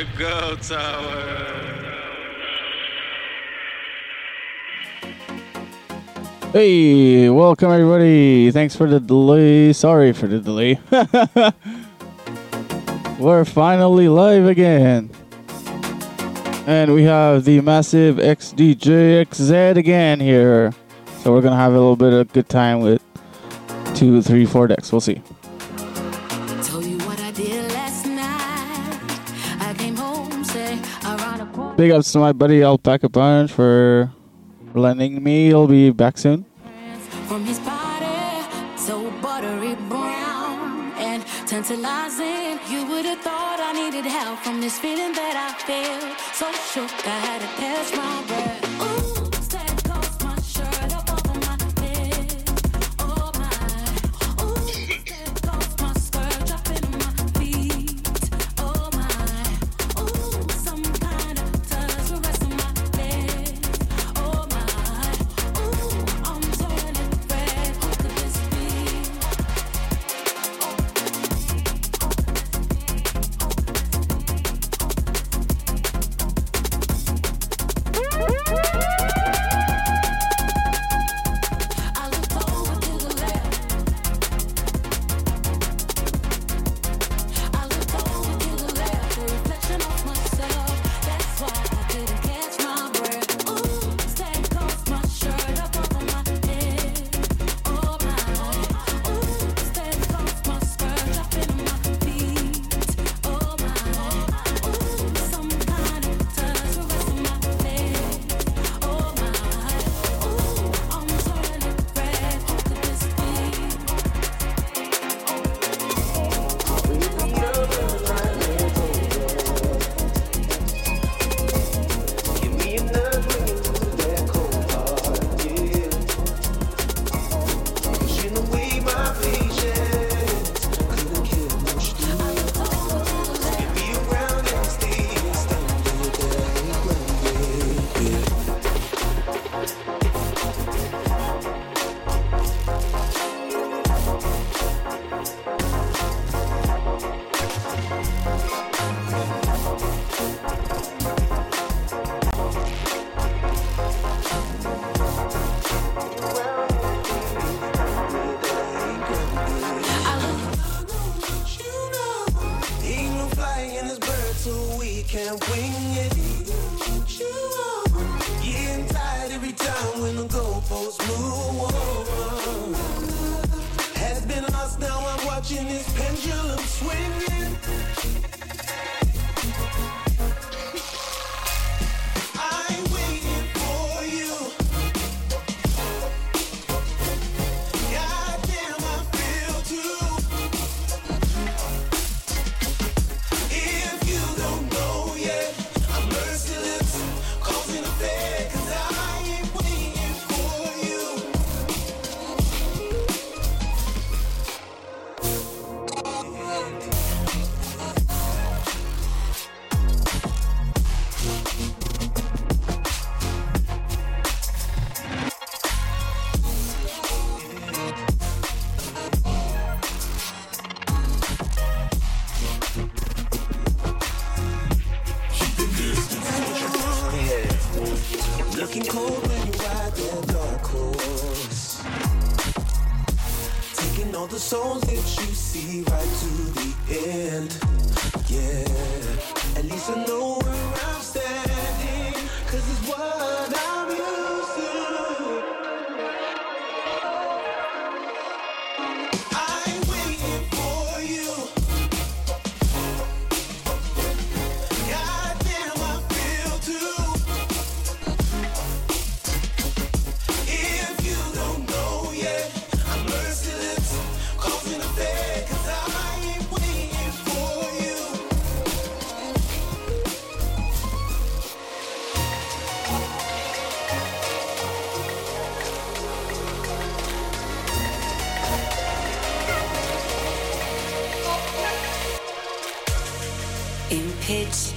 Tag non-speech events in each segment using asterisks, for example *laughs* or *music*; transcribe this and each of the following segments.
the Gautz Hour. Hey, welcome everybody. Thanks for the delay. Sorry for the delay. *laughs* We're finally live again. And we have the massive XDJ-XZ again here. So we're gonna have a little bit of good time with two, three, four decks. We'll see. Big ups to my buddy Alpaca Barn for lending me. He'll be back soon. From his body, so buttery brown and tantalizing. You would have thought I needed help from this feeling that I feel. So shook, I had to catch my breath. Ooh.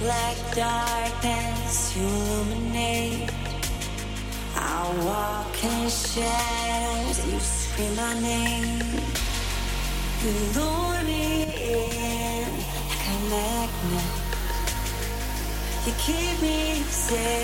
Black darkness illuminate. I walk in shadows, you scream my name. You lure me in like a magnet. You keep me safe.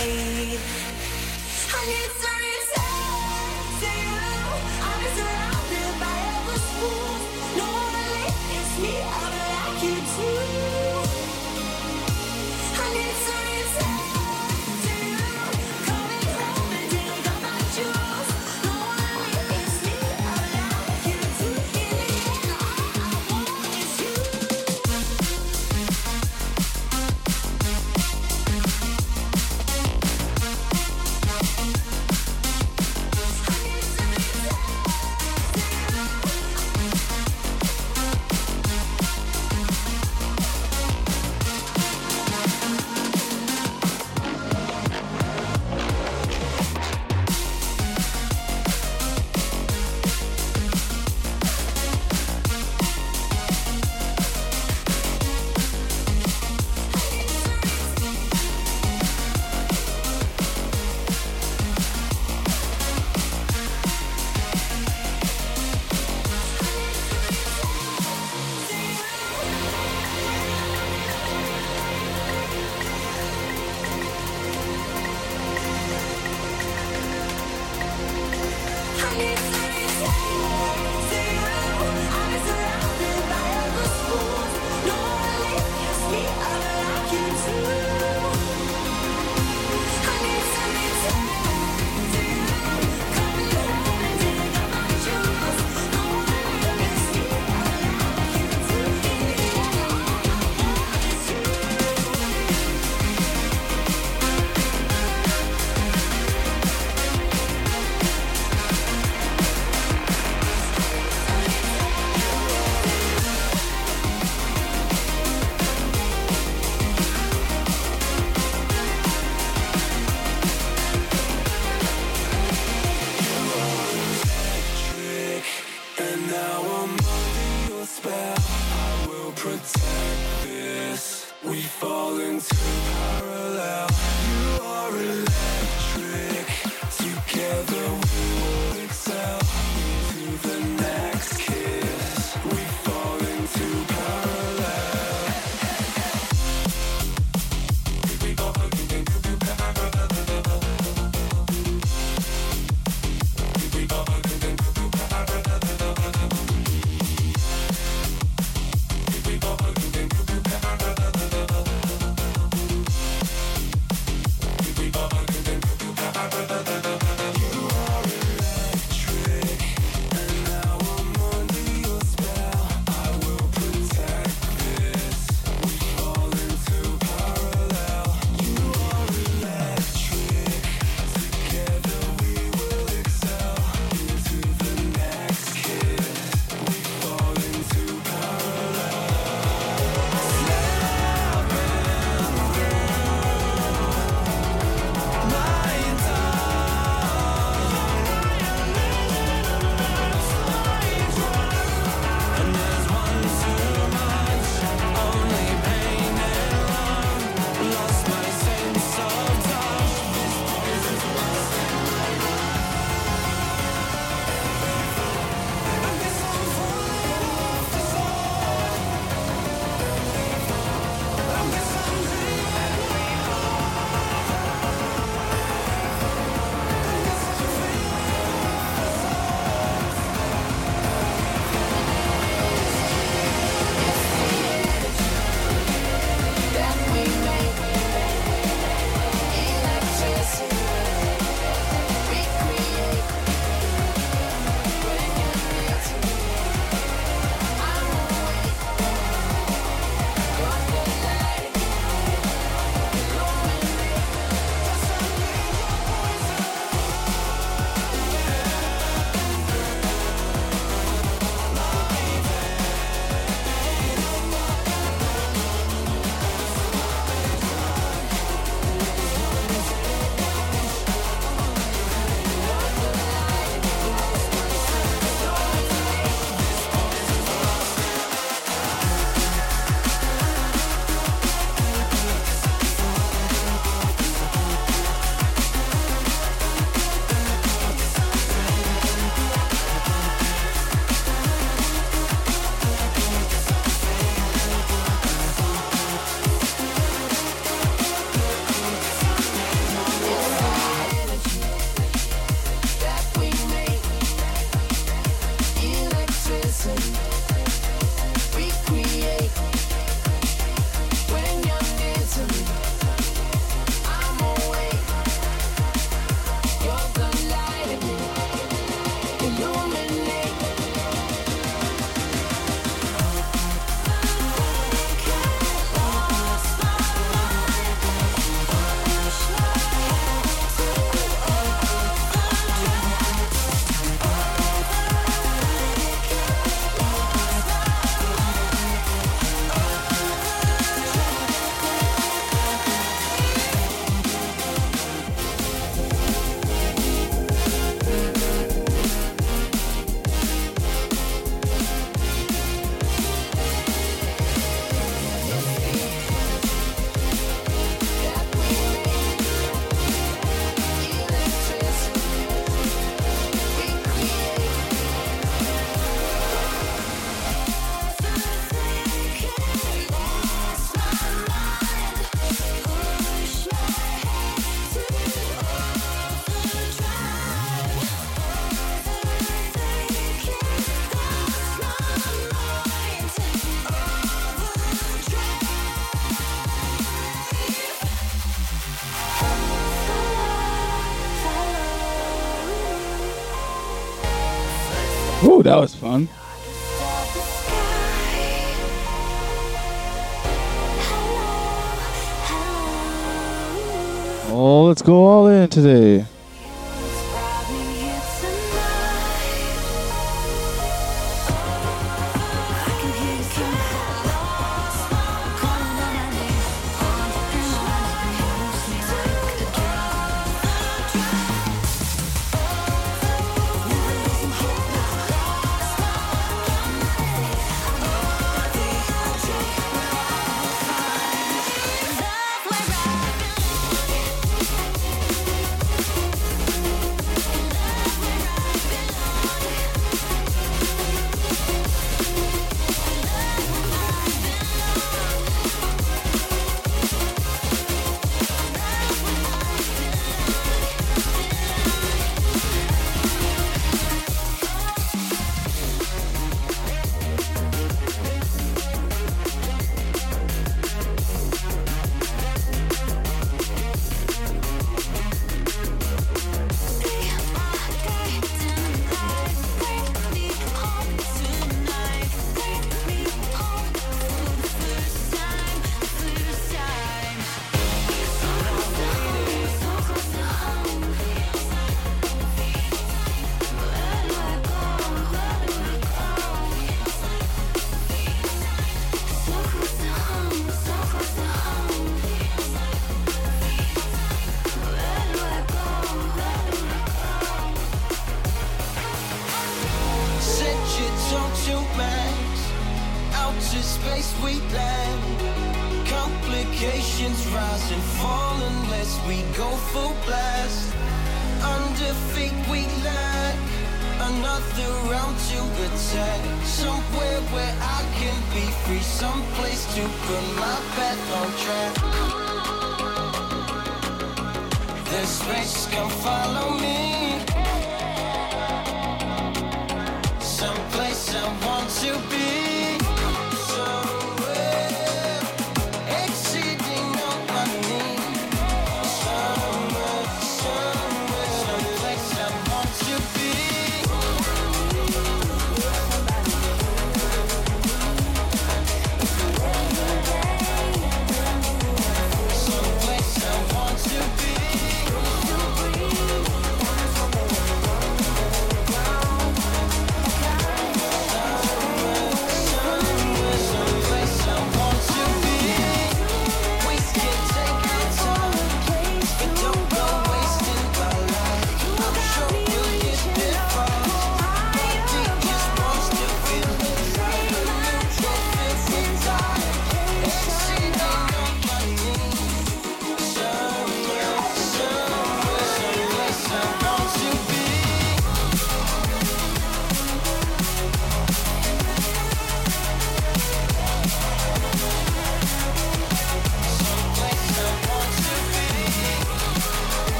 Let's go all in today.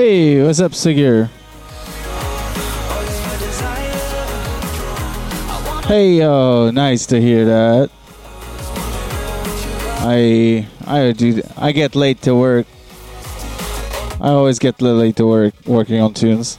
Hey, what's up, Sigir? Hey, yo, nice to hear that. I I do I get late to work. I always get late to work working on tunes.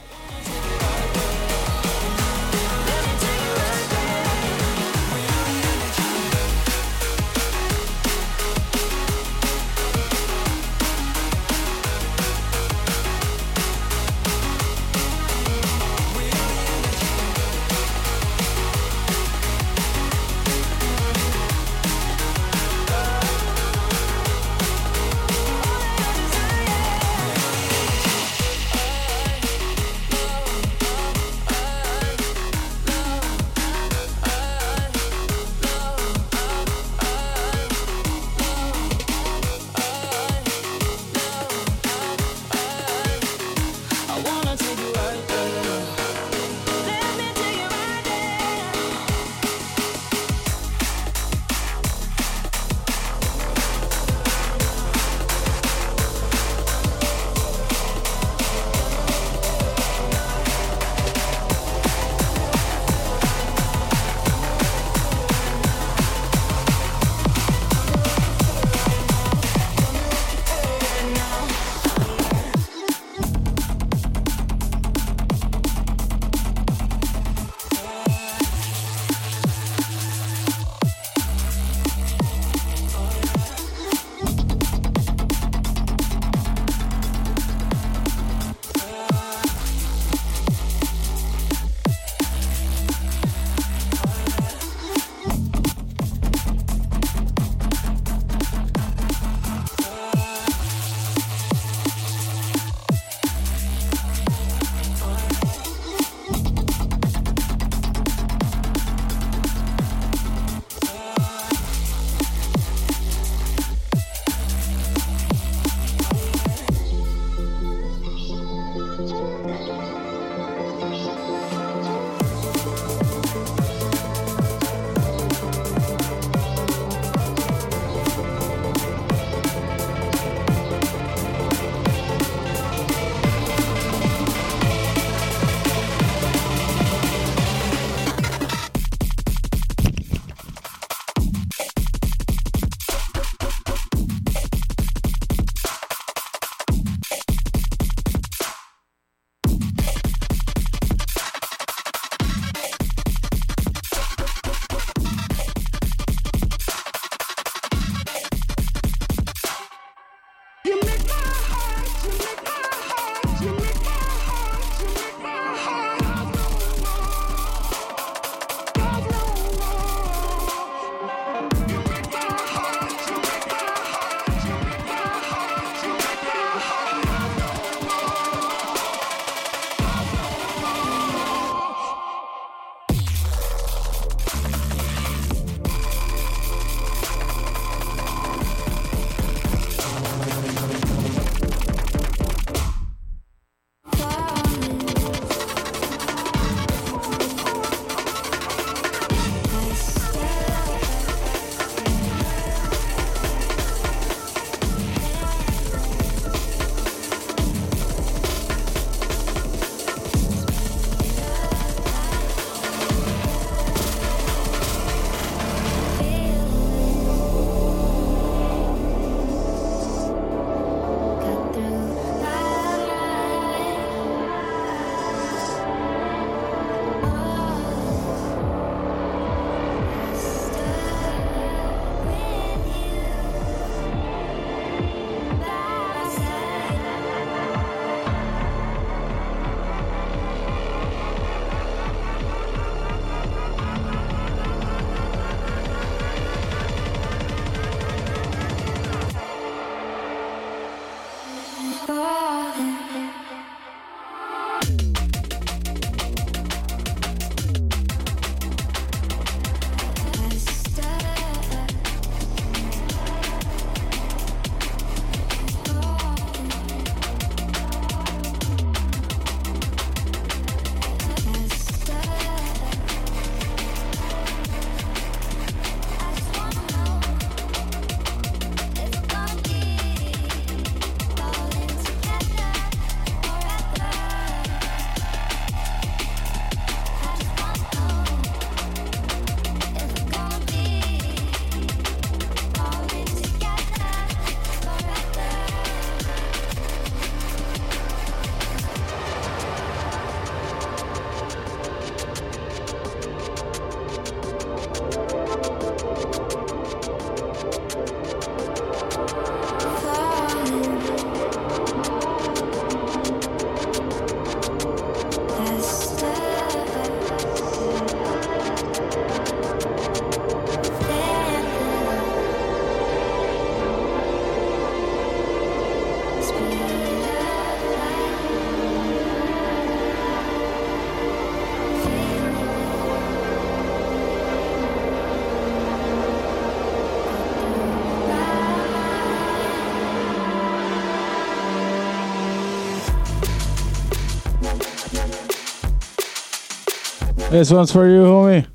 This one's for you, homie.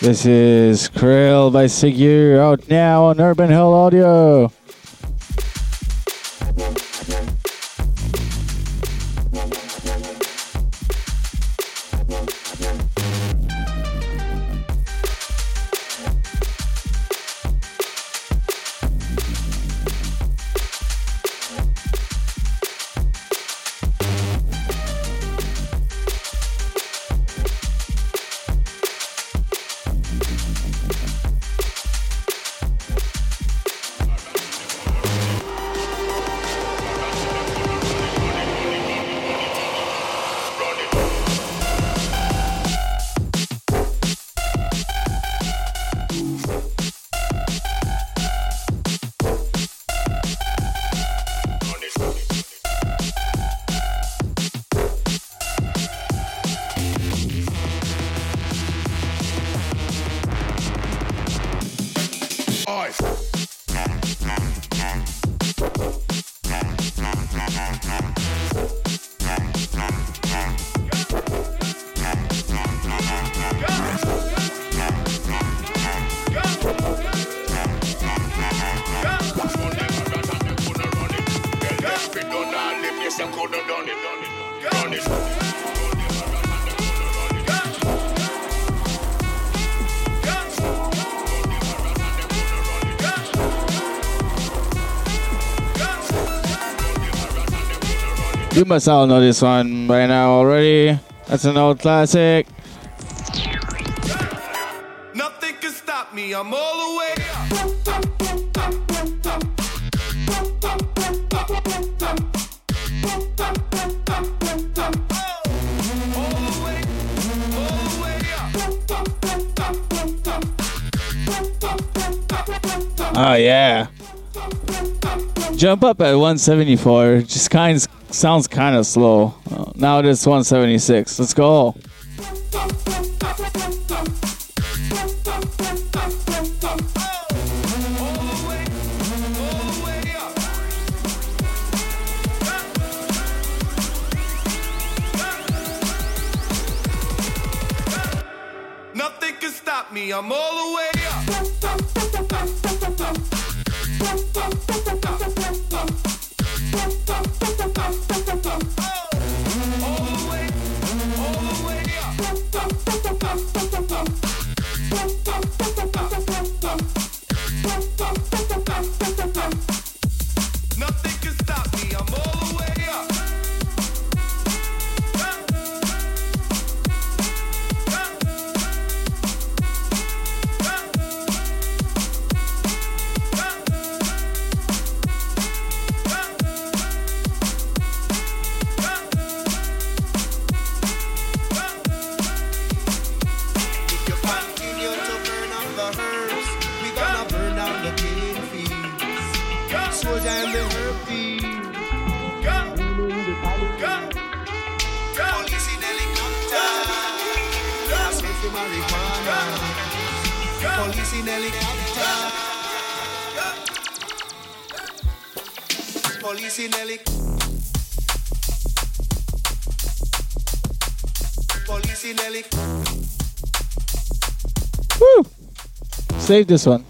This is Krill by Sigur out now on Urban Hell Audio. Must all know this one by now already. That's an old classic. Nothing can stop me. I'm all the way up. All the way, all the way up. Oh yeah. Jump up at 174. Just kind of sounds kind of slow. Uh, now it is 176. Let's go. Save this one.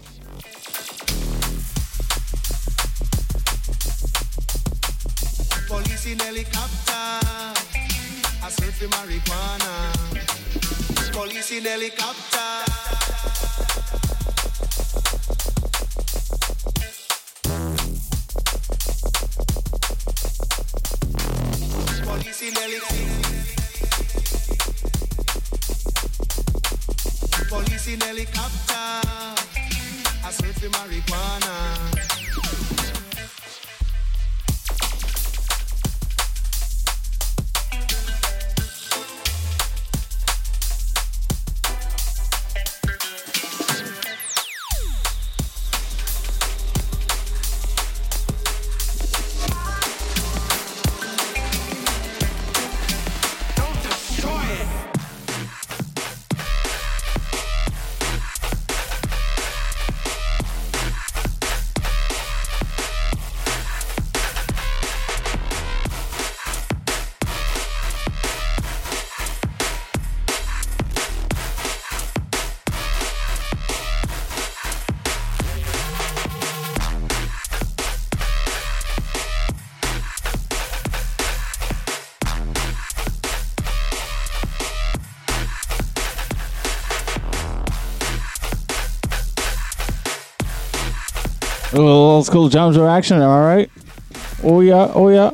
Little old school jam jar action, am I right? Oh yeah, oh yeah.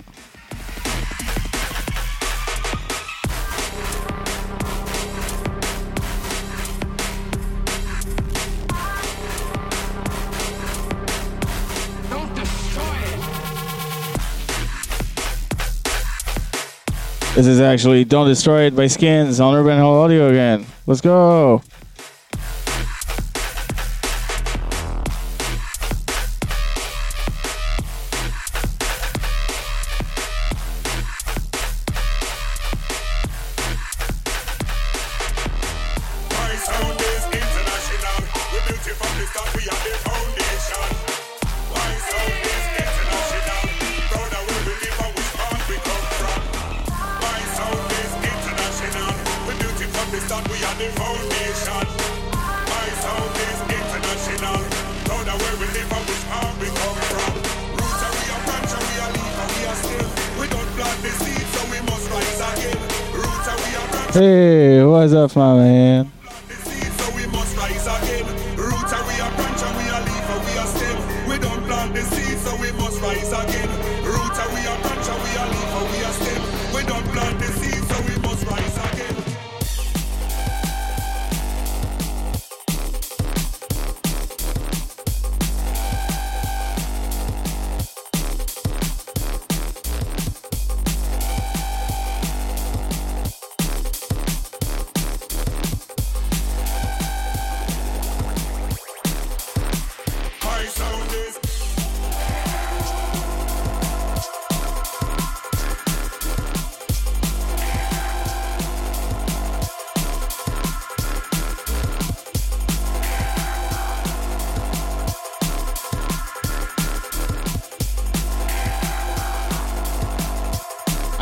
This is actually Don't Destroy It by Skins on Urban Hall Audio again. Let's go.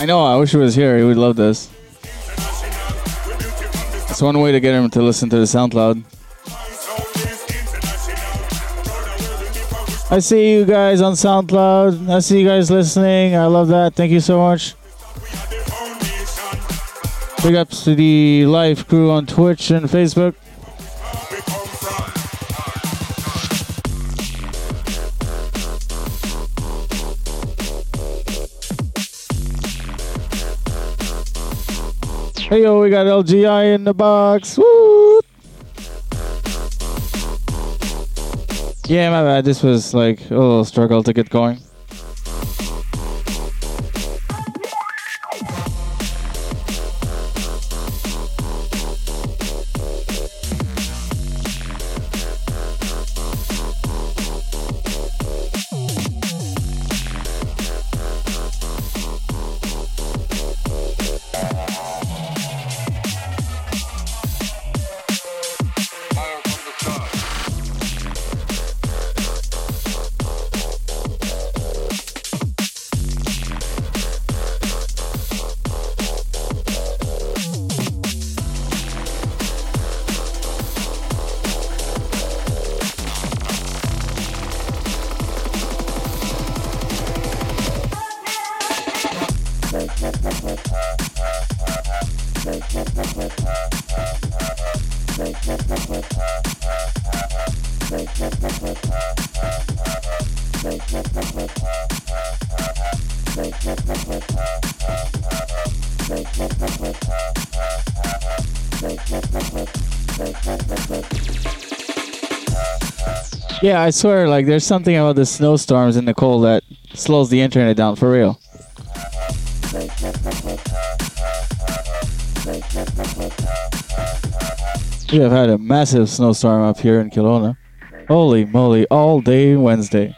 I know, I wish he was here. He would love this. It's one way to get him to listen to the SoundCloud. I see you guys on SoundCloud. I see you guys listening. I love that. Thank you so much. Big ups to the live crew on Twitch and Facebook. Hey yo, we got LGI in the box. Woo! Yeah, my bad. This was like a little struggle to get going. Yeah, I swear, like, there's something about the snowstorms in the cold that slows the internet down for real. We have had a massive snowstorm up here in Kelowna. Holy moly, all day Wednesday.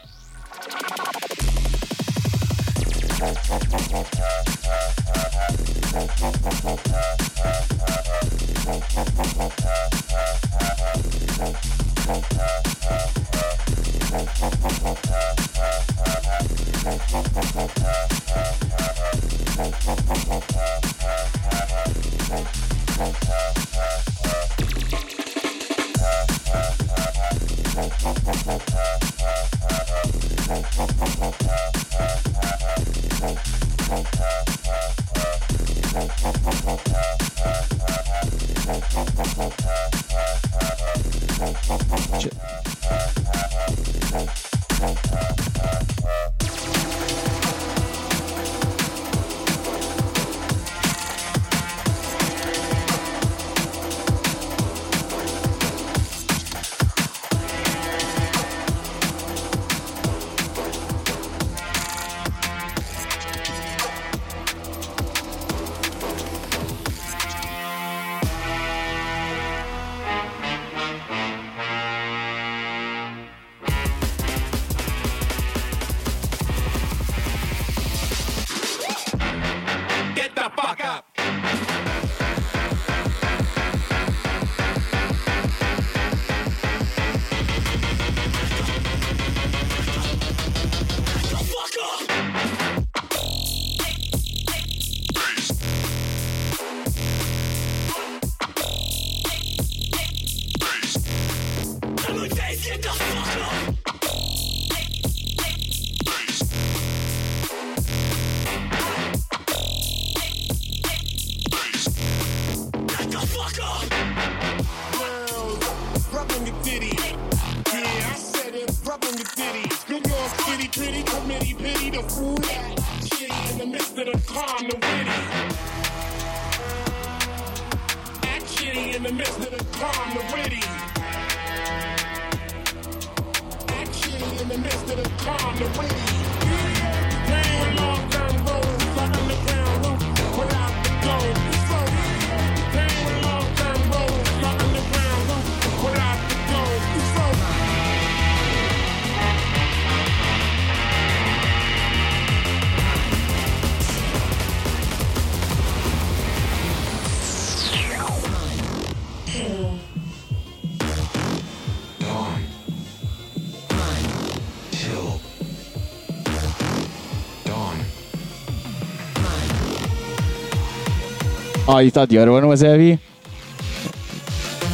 Oh, you thought the other one was heavy?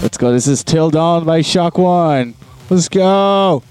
Let's go. This is Till Dawn by ShockOne. Let's go.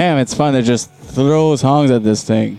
damn, it's fun to just throw songs at this thing.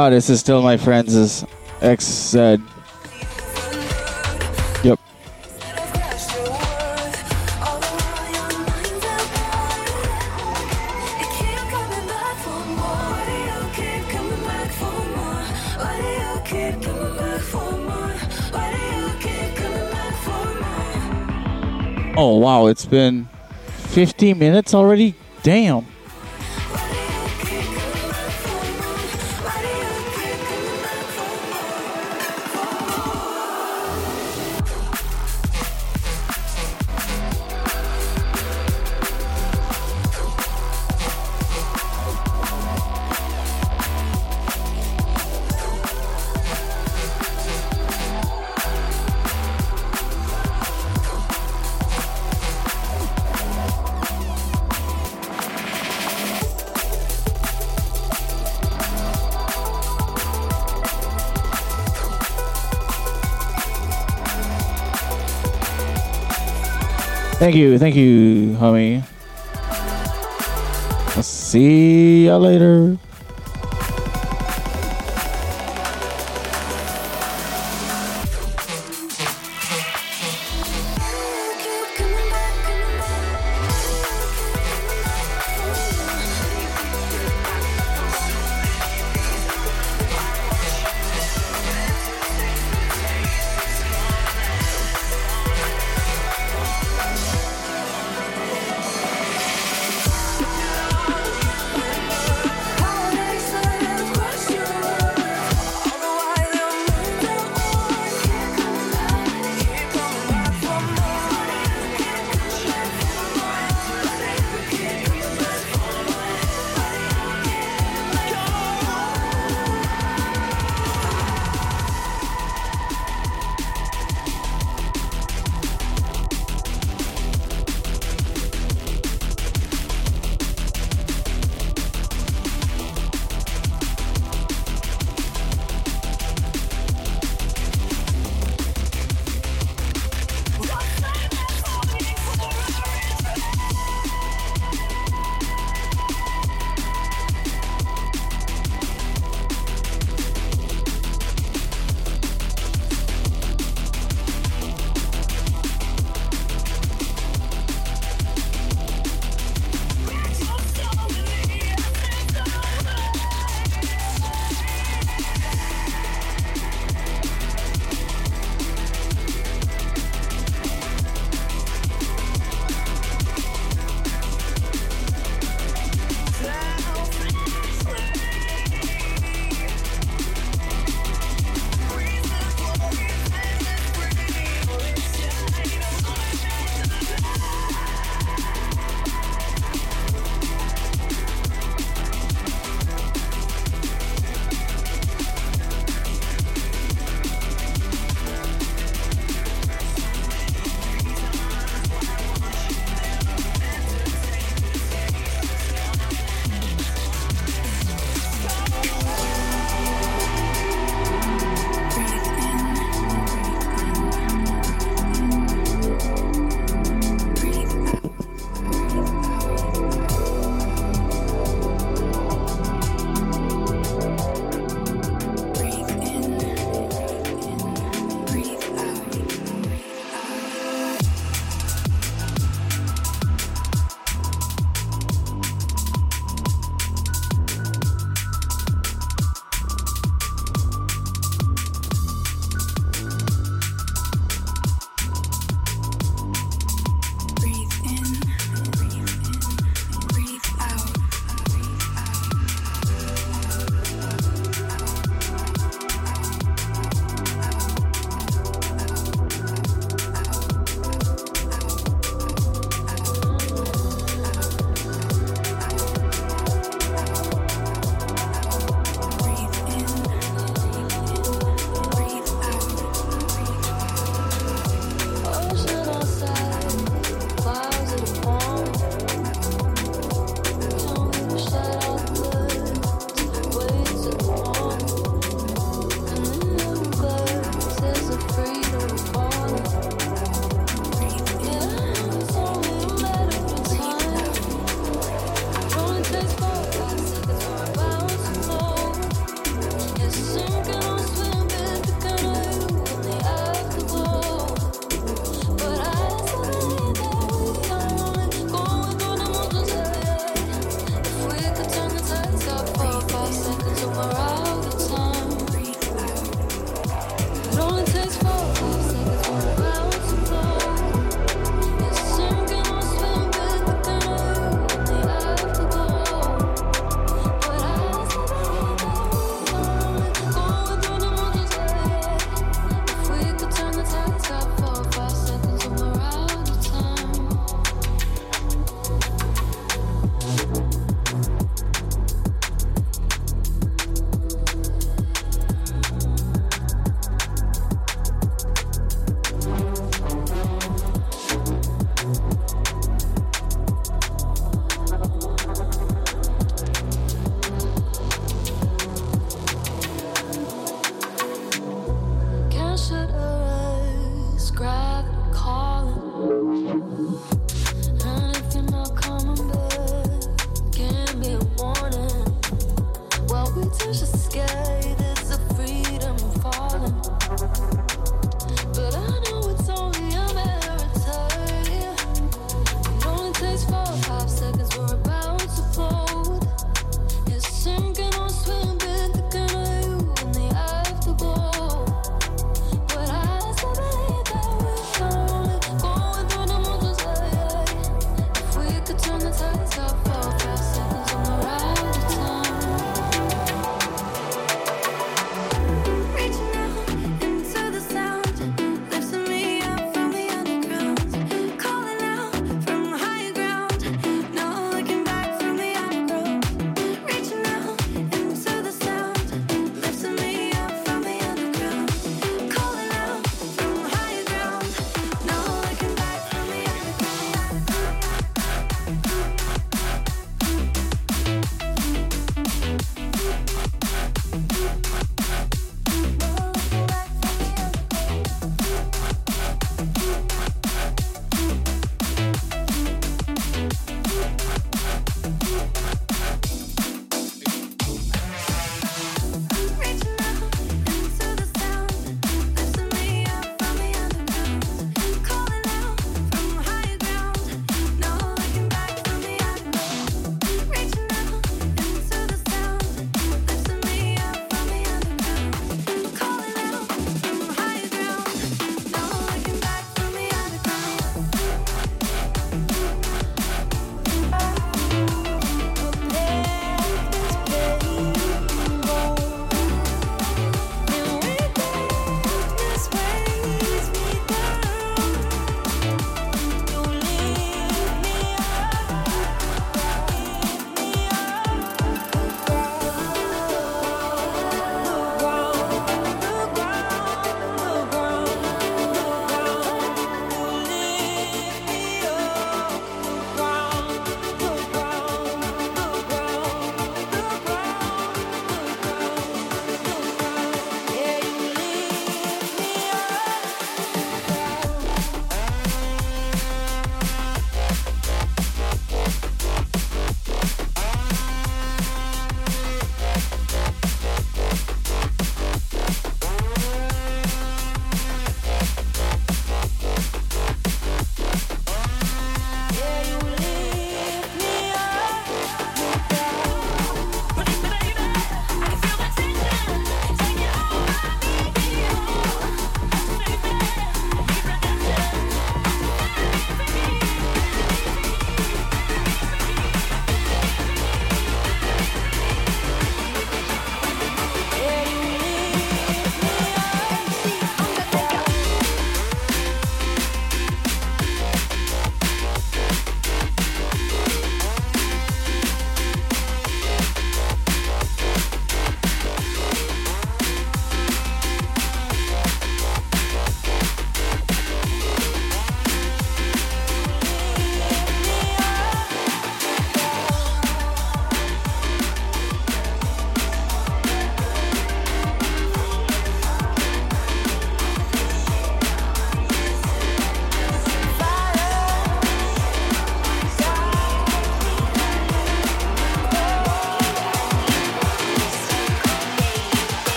No, this is still my friend's XZ. Yep. Oh wow, it's been 50 minutes already? Damn. Thank you, thank you, homie. I'll see y'all later.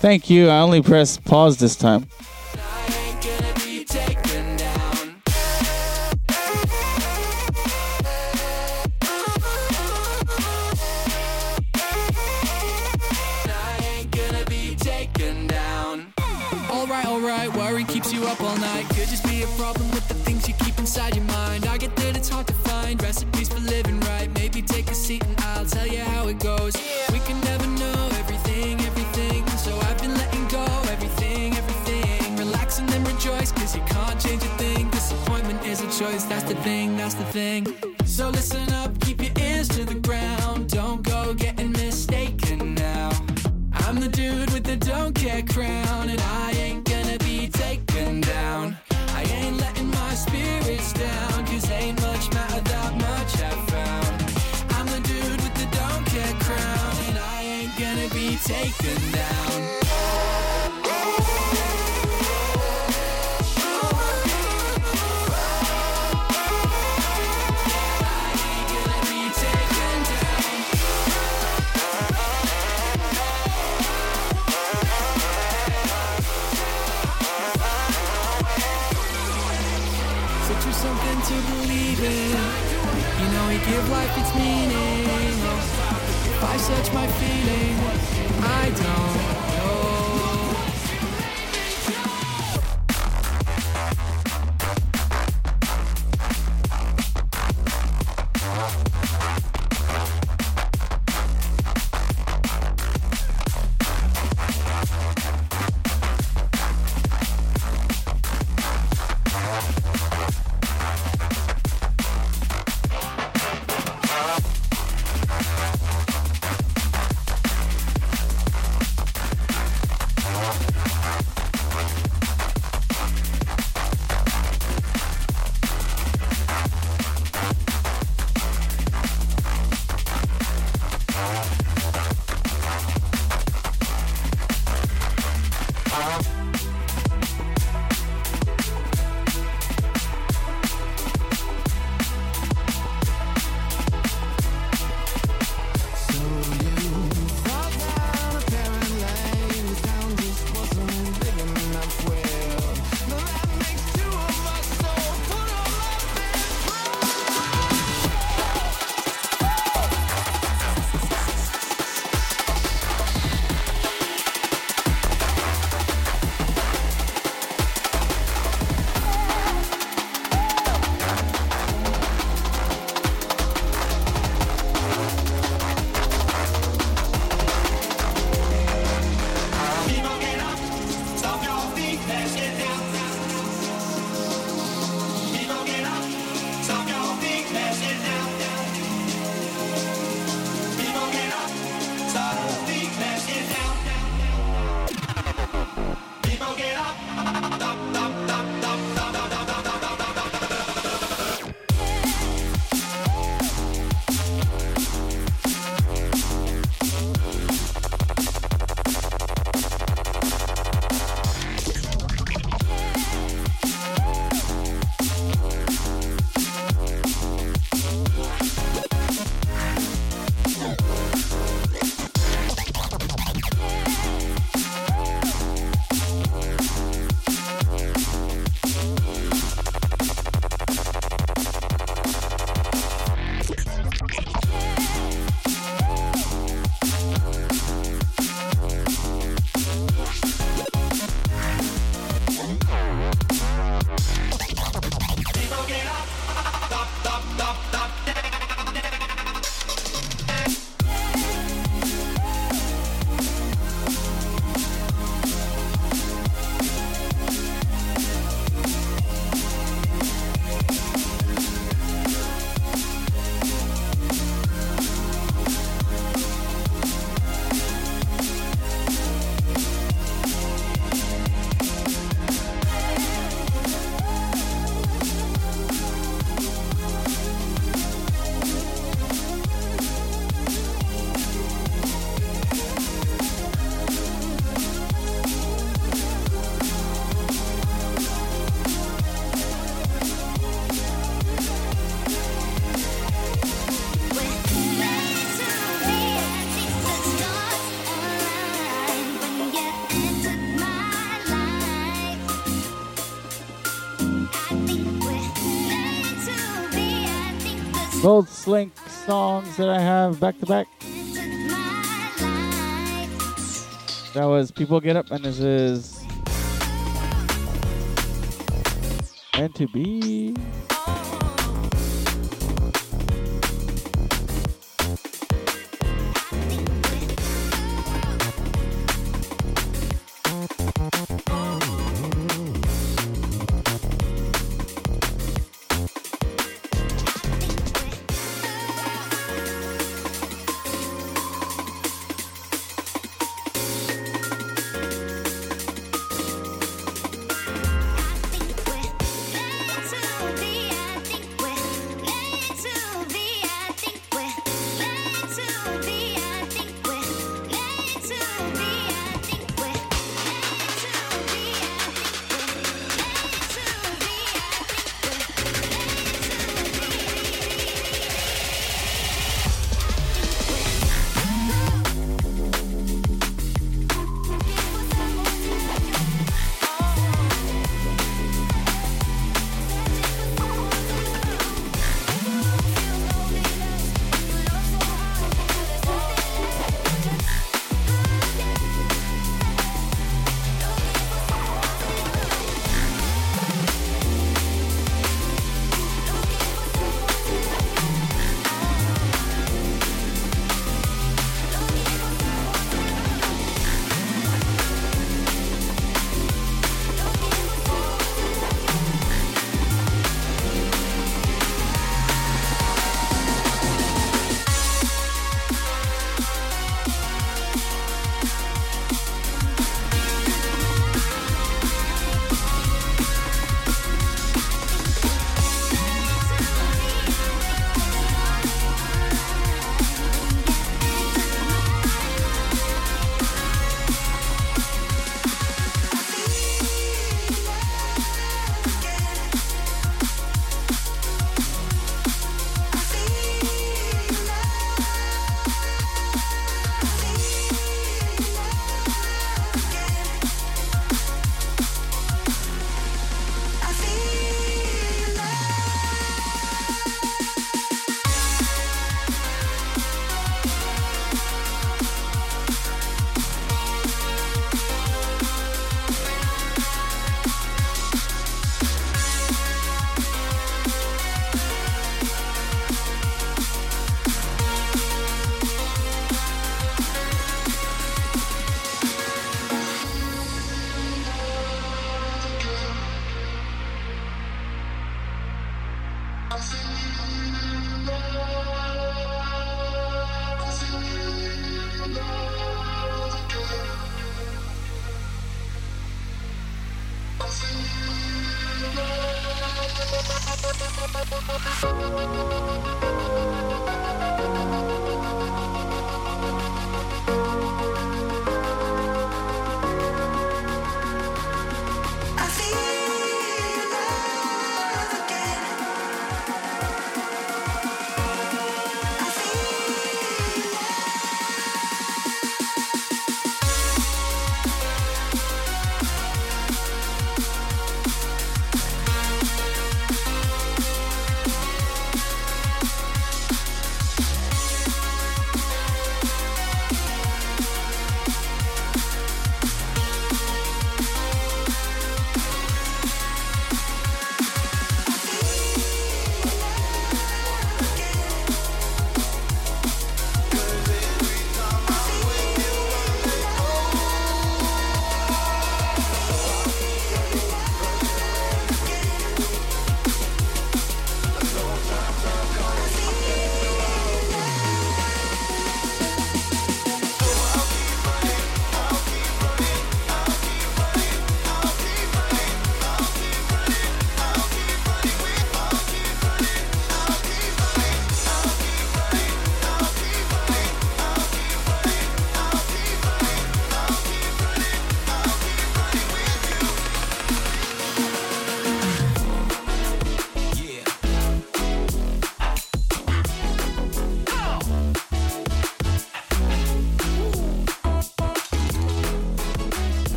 Thank you. I only pressed pause this time. Slink songs that I have back to back. That was People Get Up, and this is Meant to Be.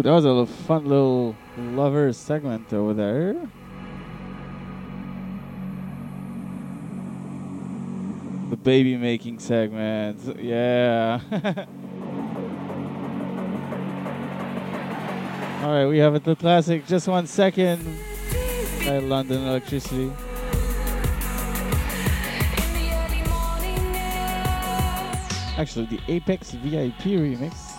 Ooh, that was a fun little lover segment over there. The baby making segment. Yeah. *laughs* All right, we have it the classic Just One Second by London Electricity. Actually, the Apex VIP remix.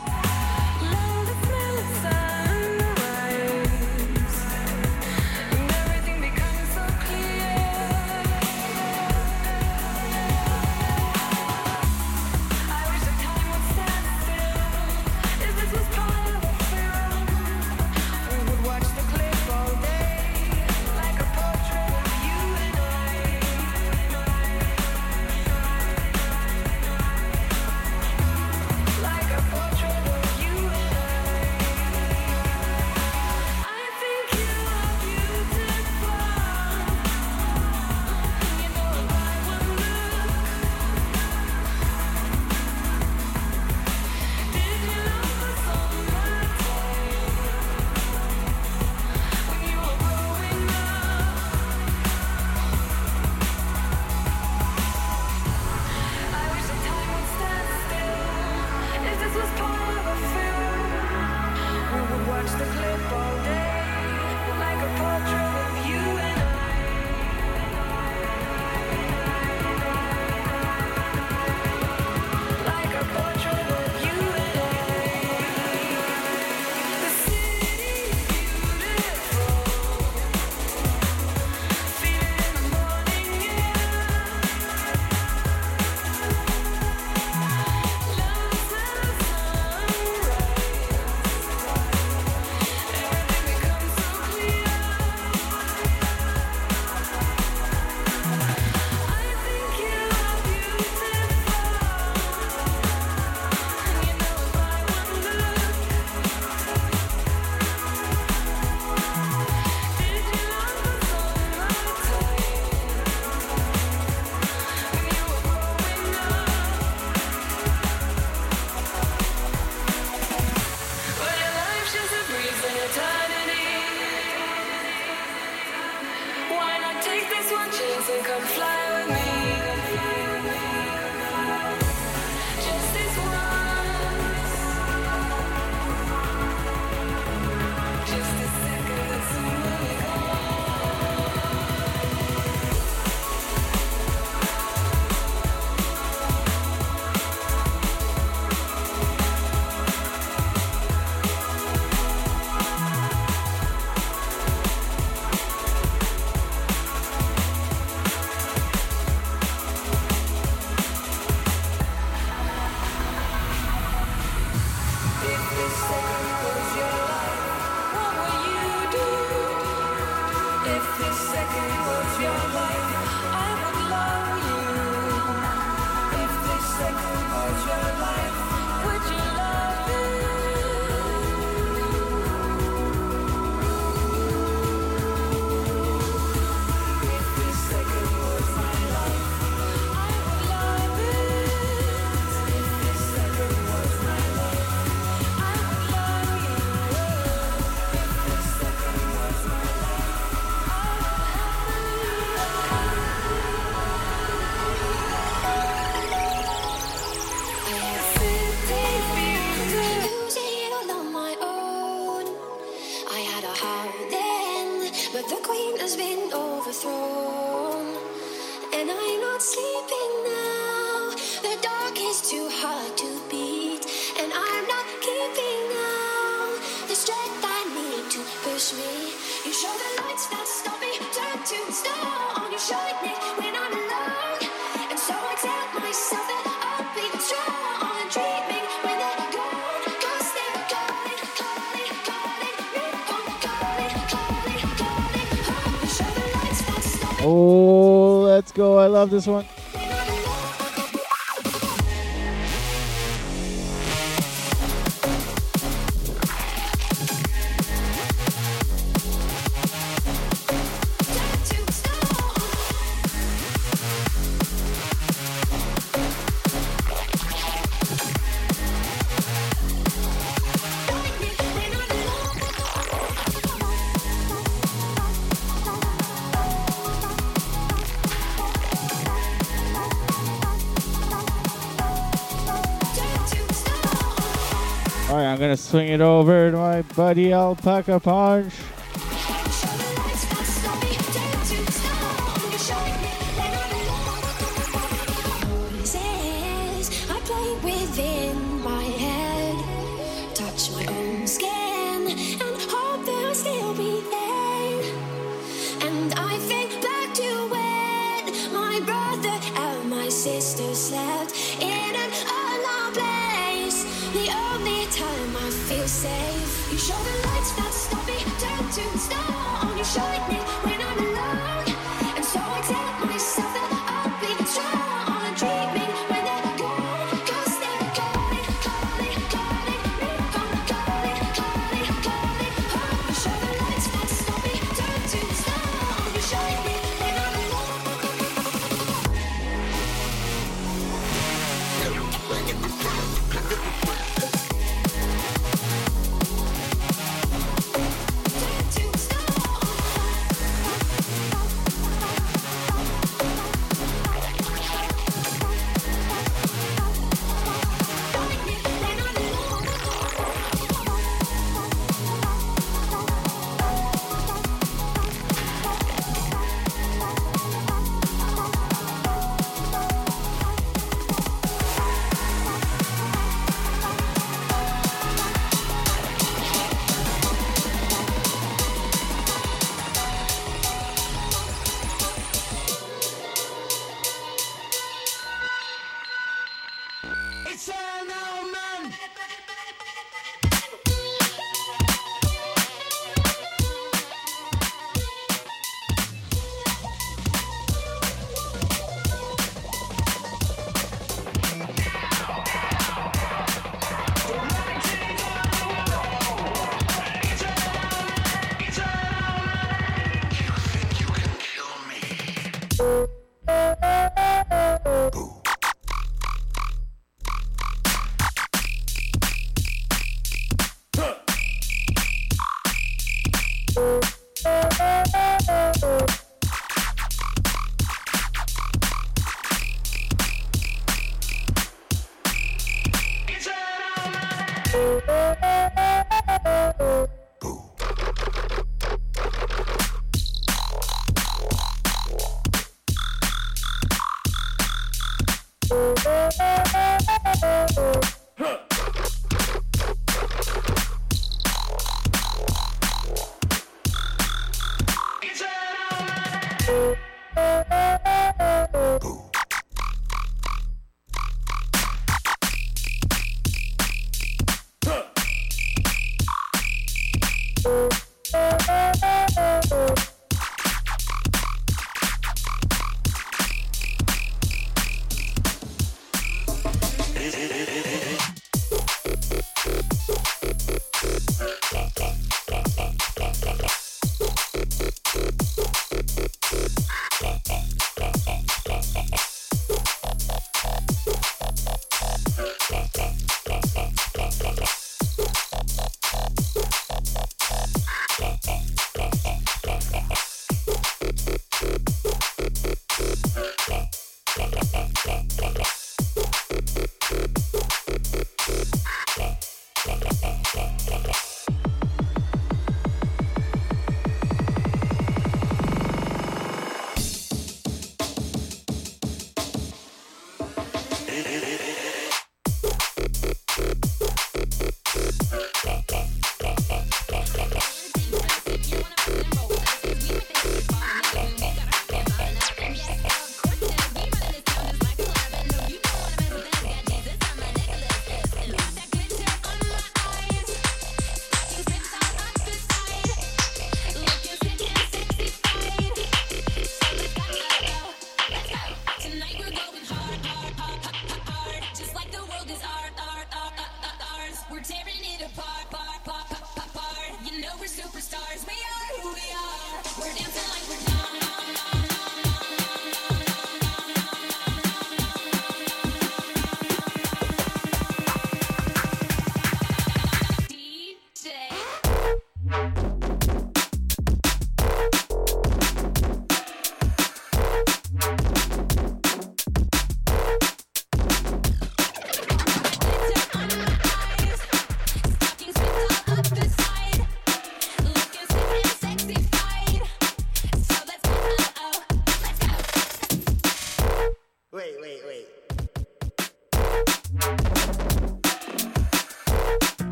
Love this one. gonna swing it over to my buddy Alpacapunch. star on your shoulder.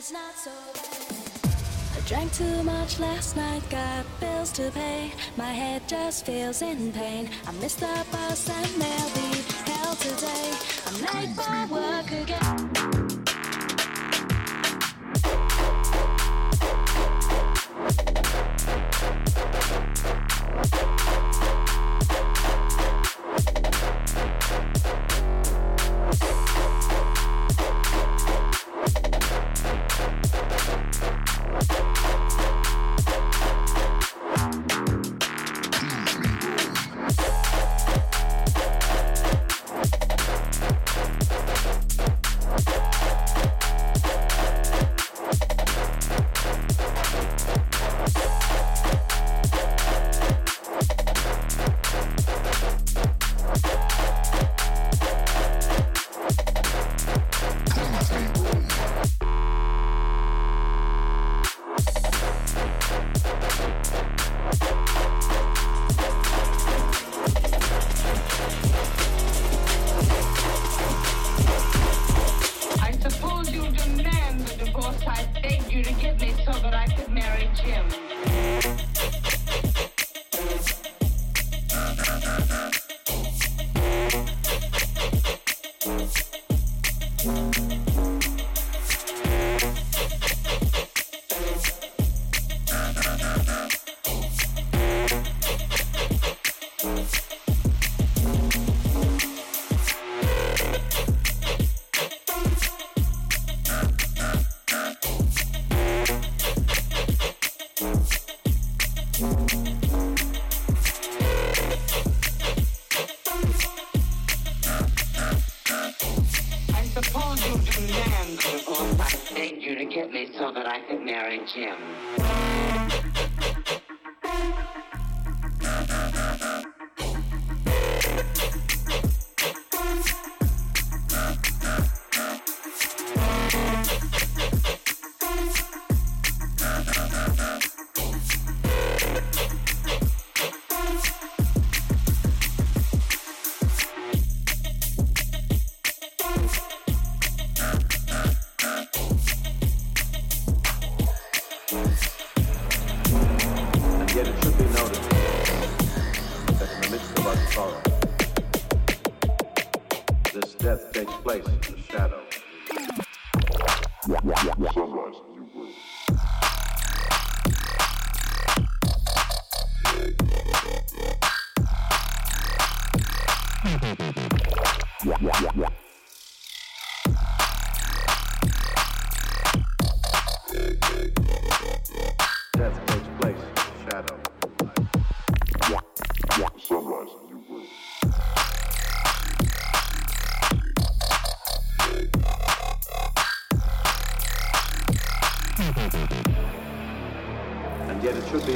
it's not so bad. I drank too much last night, got bills to pay. My head just feels in pain. I missed the bus and there'll be him.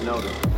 Yet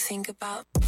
think about?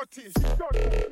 Something dirty.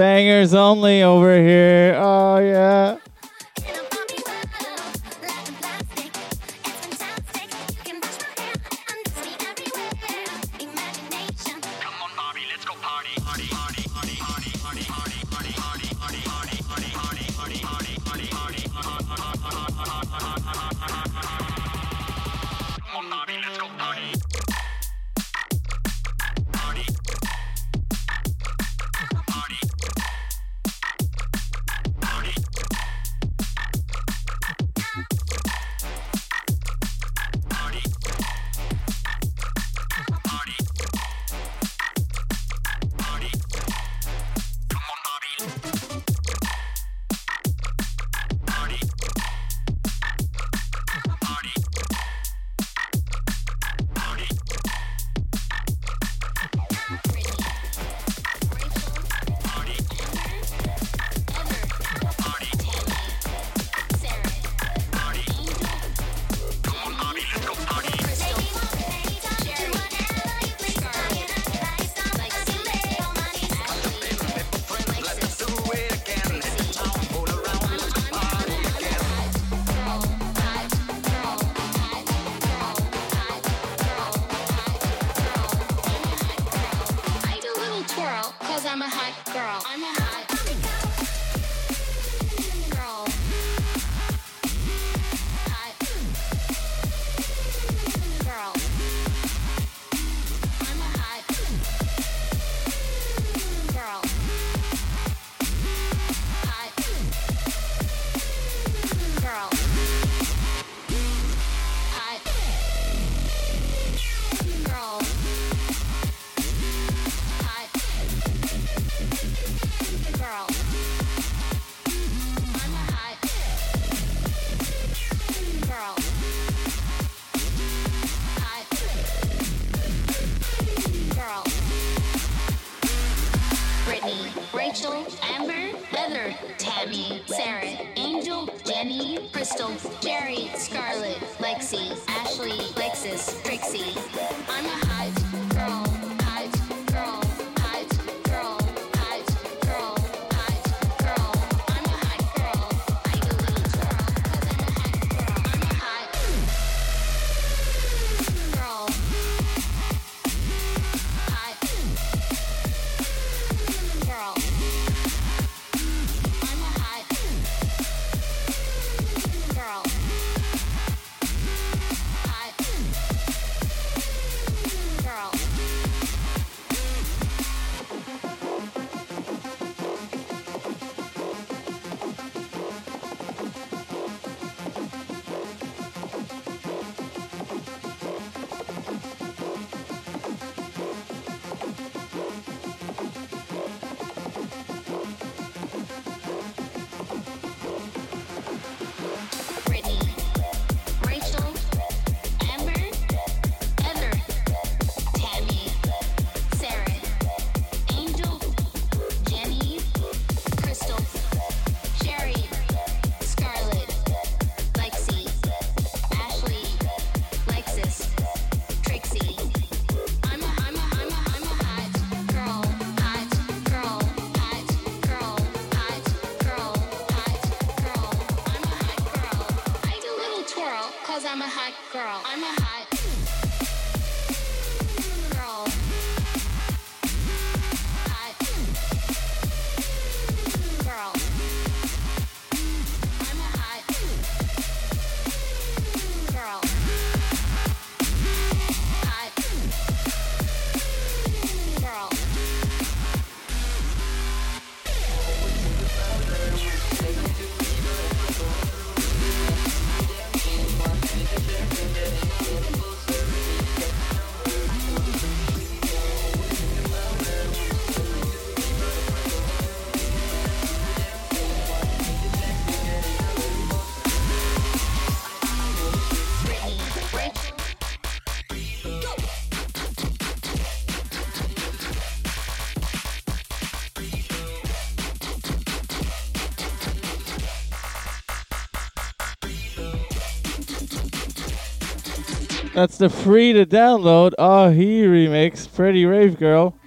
Bangers only over here. cause I'm a hot girl. I'm a hot That's the free to download Ah He remix, Pretty Rave Girl.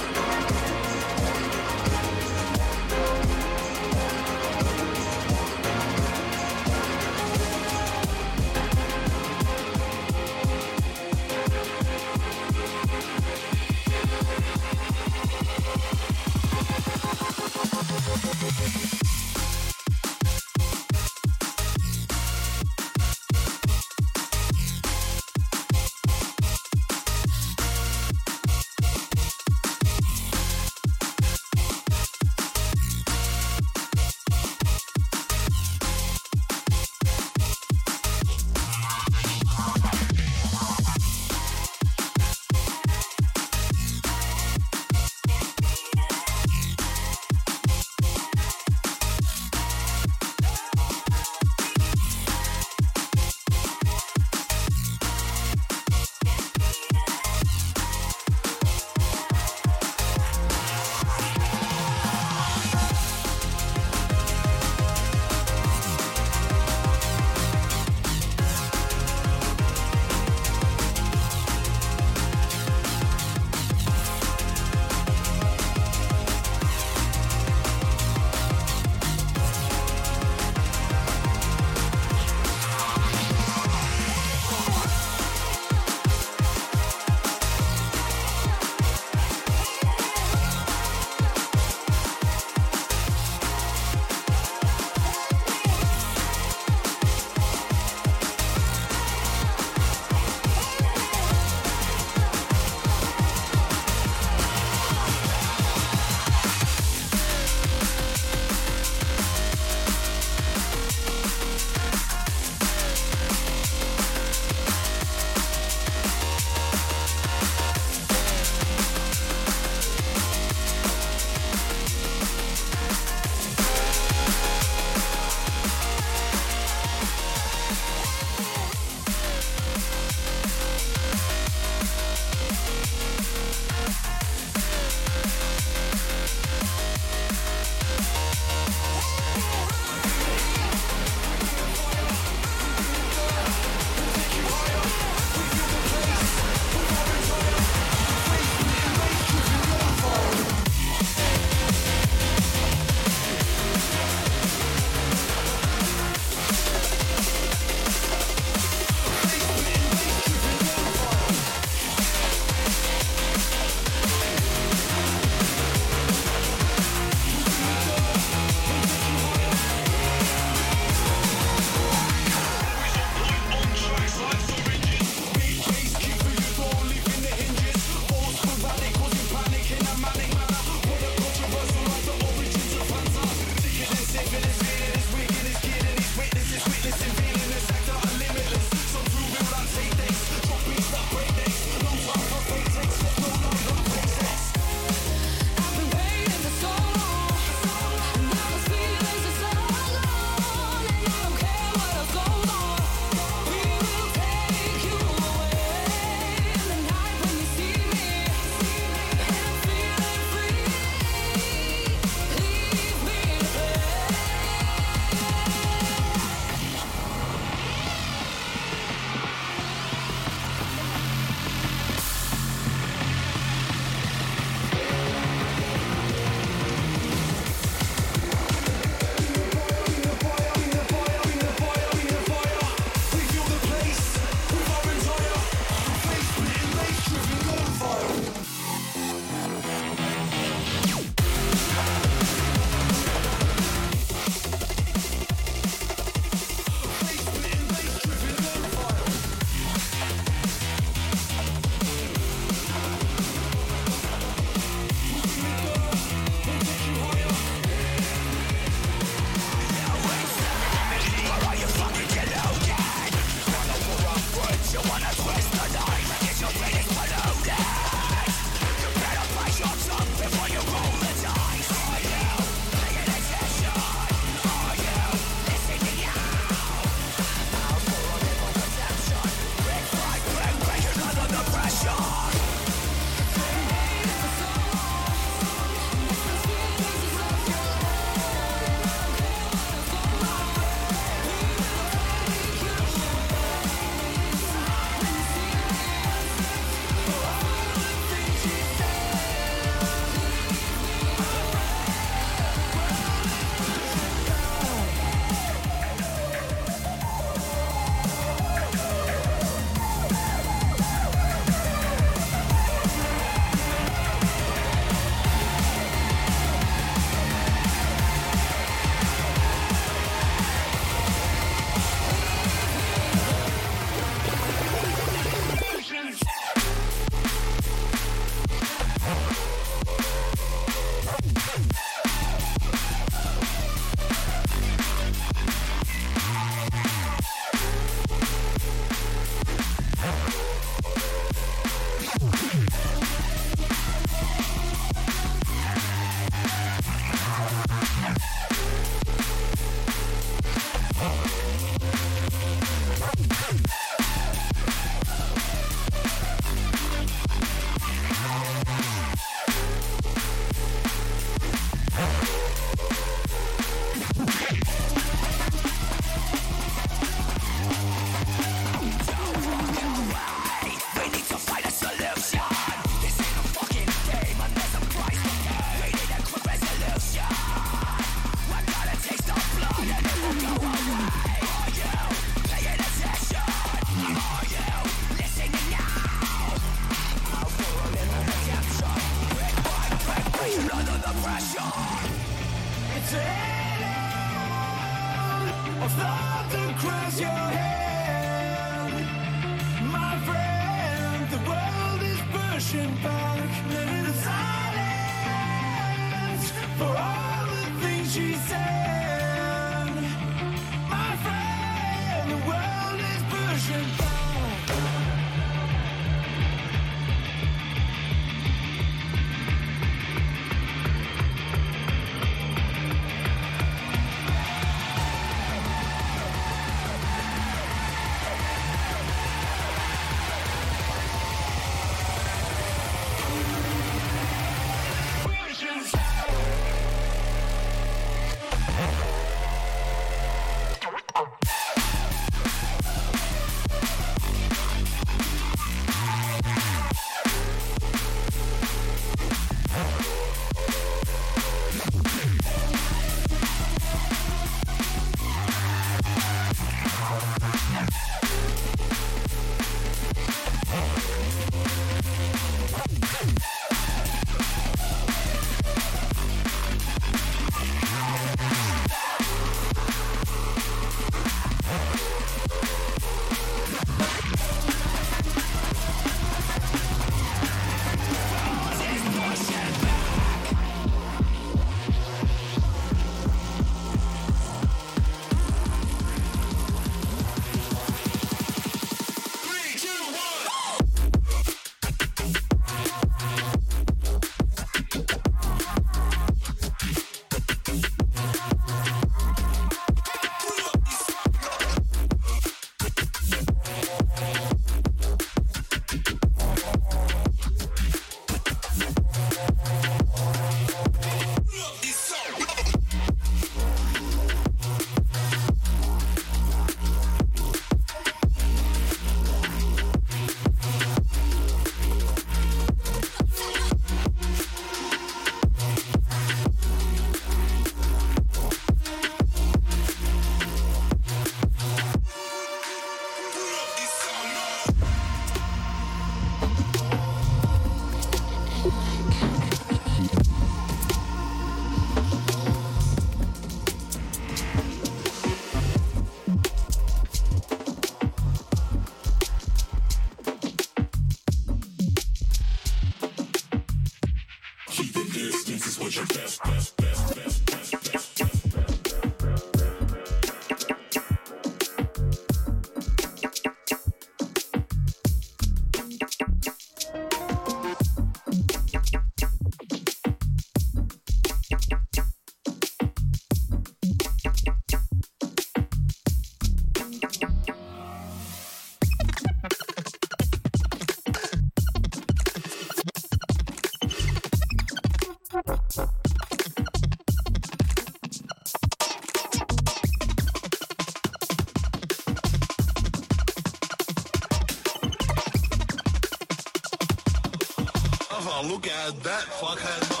Look at that fuckhead.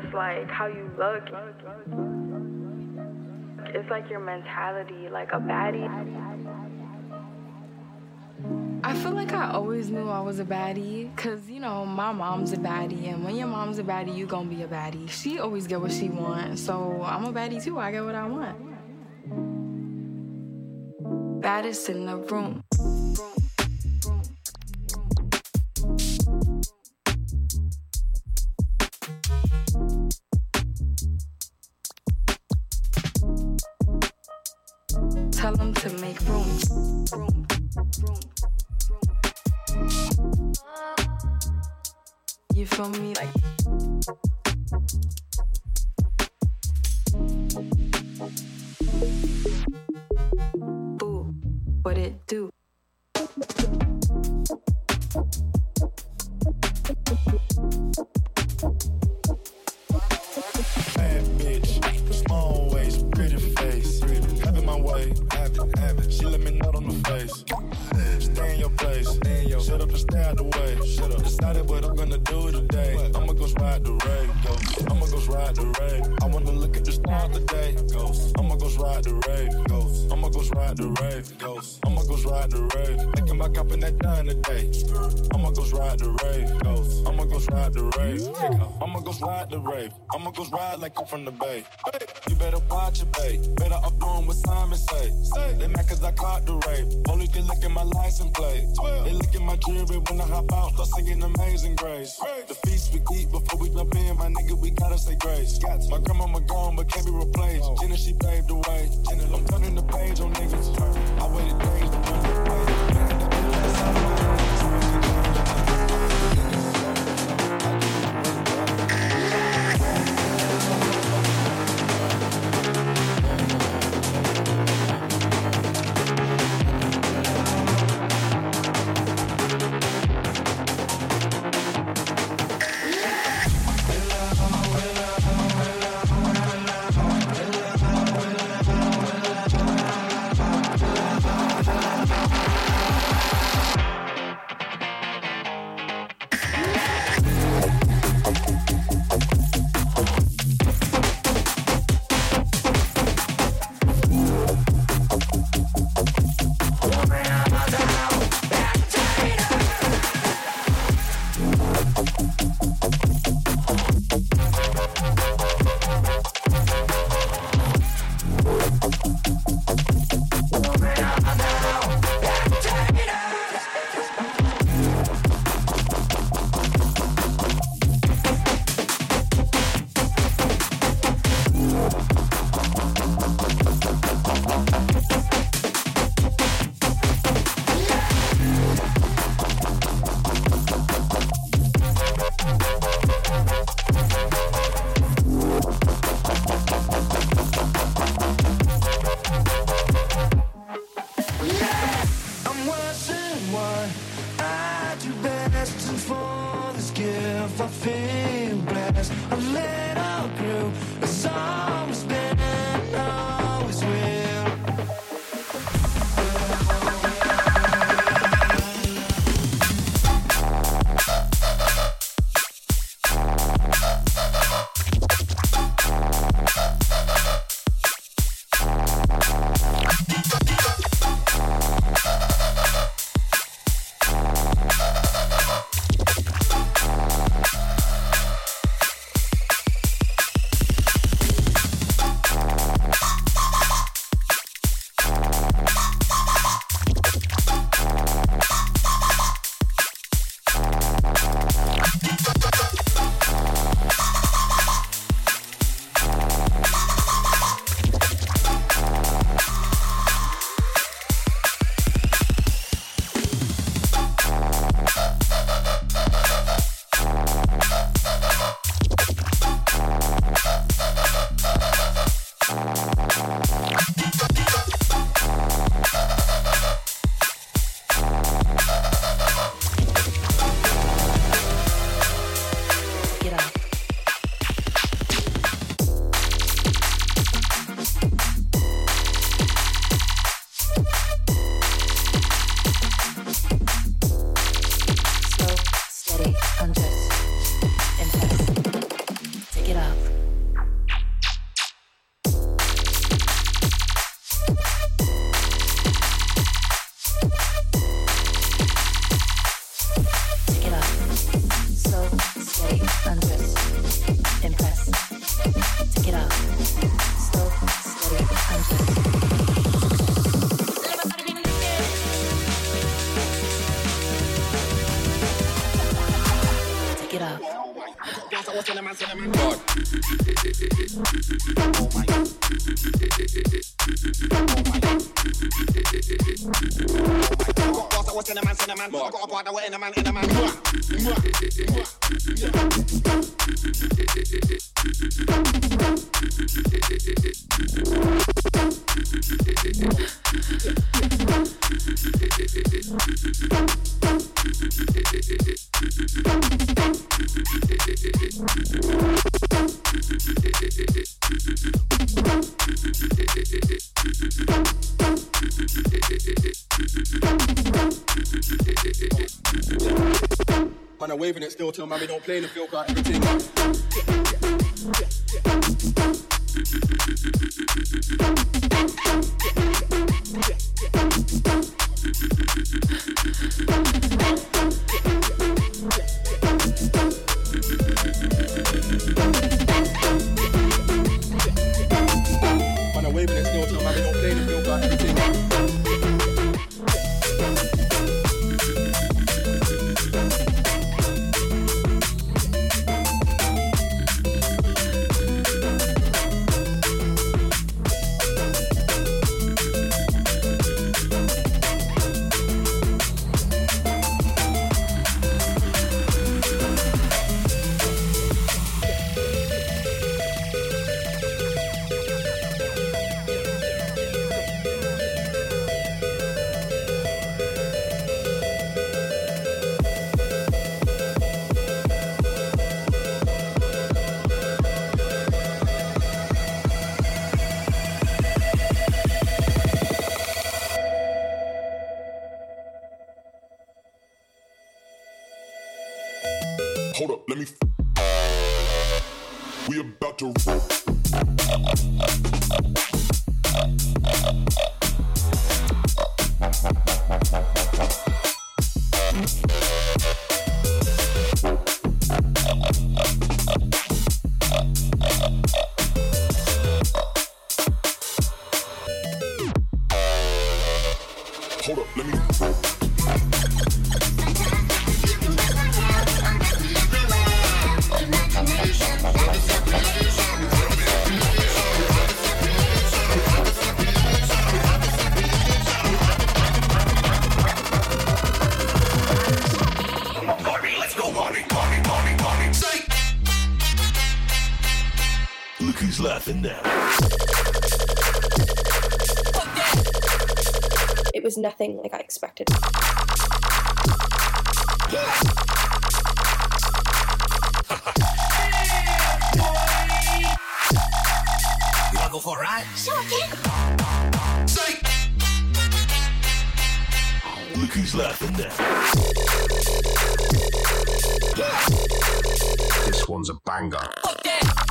Just like how you look. It's like your mentality, like a baddie. I feel like I always knew I was a baddie, cause you know my mom's a baddie, and when your mom's a baddie, you gonna be a baddie. She always get what she wants, so I'm a baddie too. I get what I want. Baddest in the room. The rave, ghost. I'ma go ride the rave. I wanna look at the stars today, ghost. I'ma go ride the rave, ghost. I'ma go ride the rave, ghost. I'ma go ride the rave. Thinking about copping that done today. I'ma go ride the rave, ghost. I'ma go ride the rave. I'ma go ride the rave. I'ma go ride like I'm from the bay. You better watch it, babe. Better up doing what Simon say. They mad cause I caught the rave. Only can look at my license plate. They look at my jewelry when I hop out. Start singing Amazing Grace. The feast we eat before we jump in, my nigga, we gotta say grace. My grandmama gone, but can't be replaced. Jenna, she paved the way. I'm turning the page on niggas. I waited days in a man, got a partner, we're in a man, in a man. Waving it still till we don't play in the field, got everything. Who's laughing now. It was nothing like I expected. Go for a ride? Sure, kid. Say. Look who's laughing now. This one's a banger. You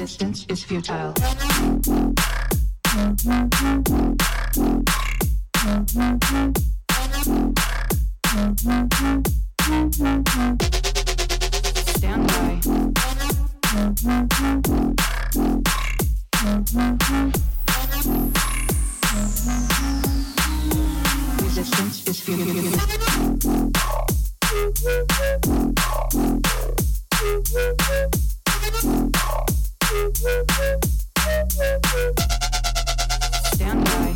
Resistance is futile. Stand by. Resistance is futile. Stand by.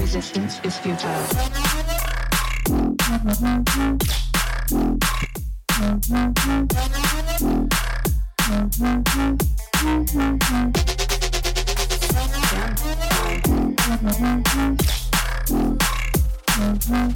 Resistance is futile. Futile.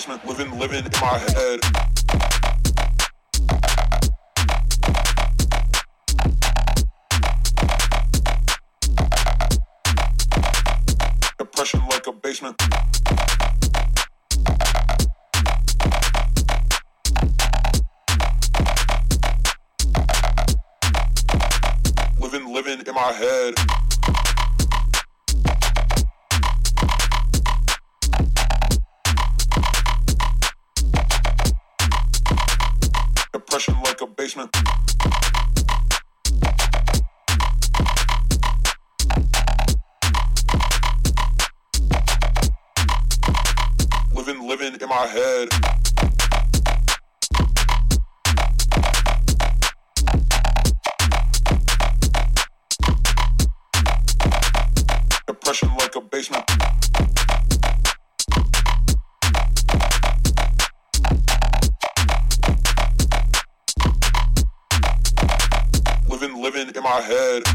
Basement, living, living in my head. Depression like a basement. Living, living in my head. My head. Depression like a basement. Living, living in my head.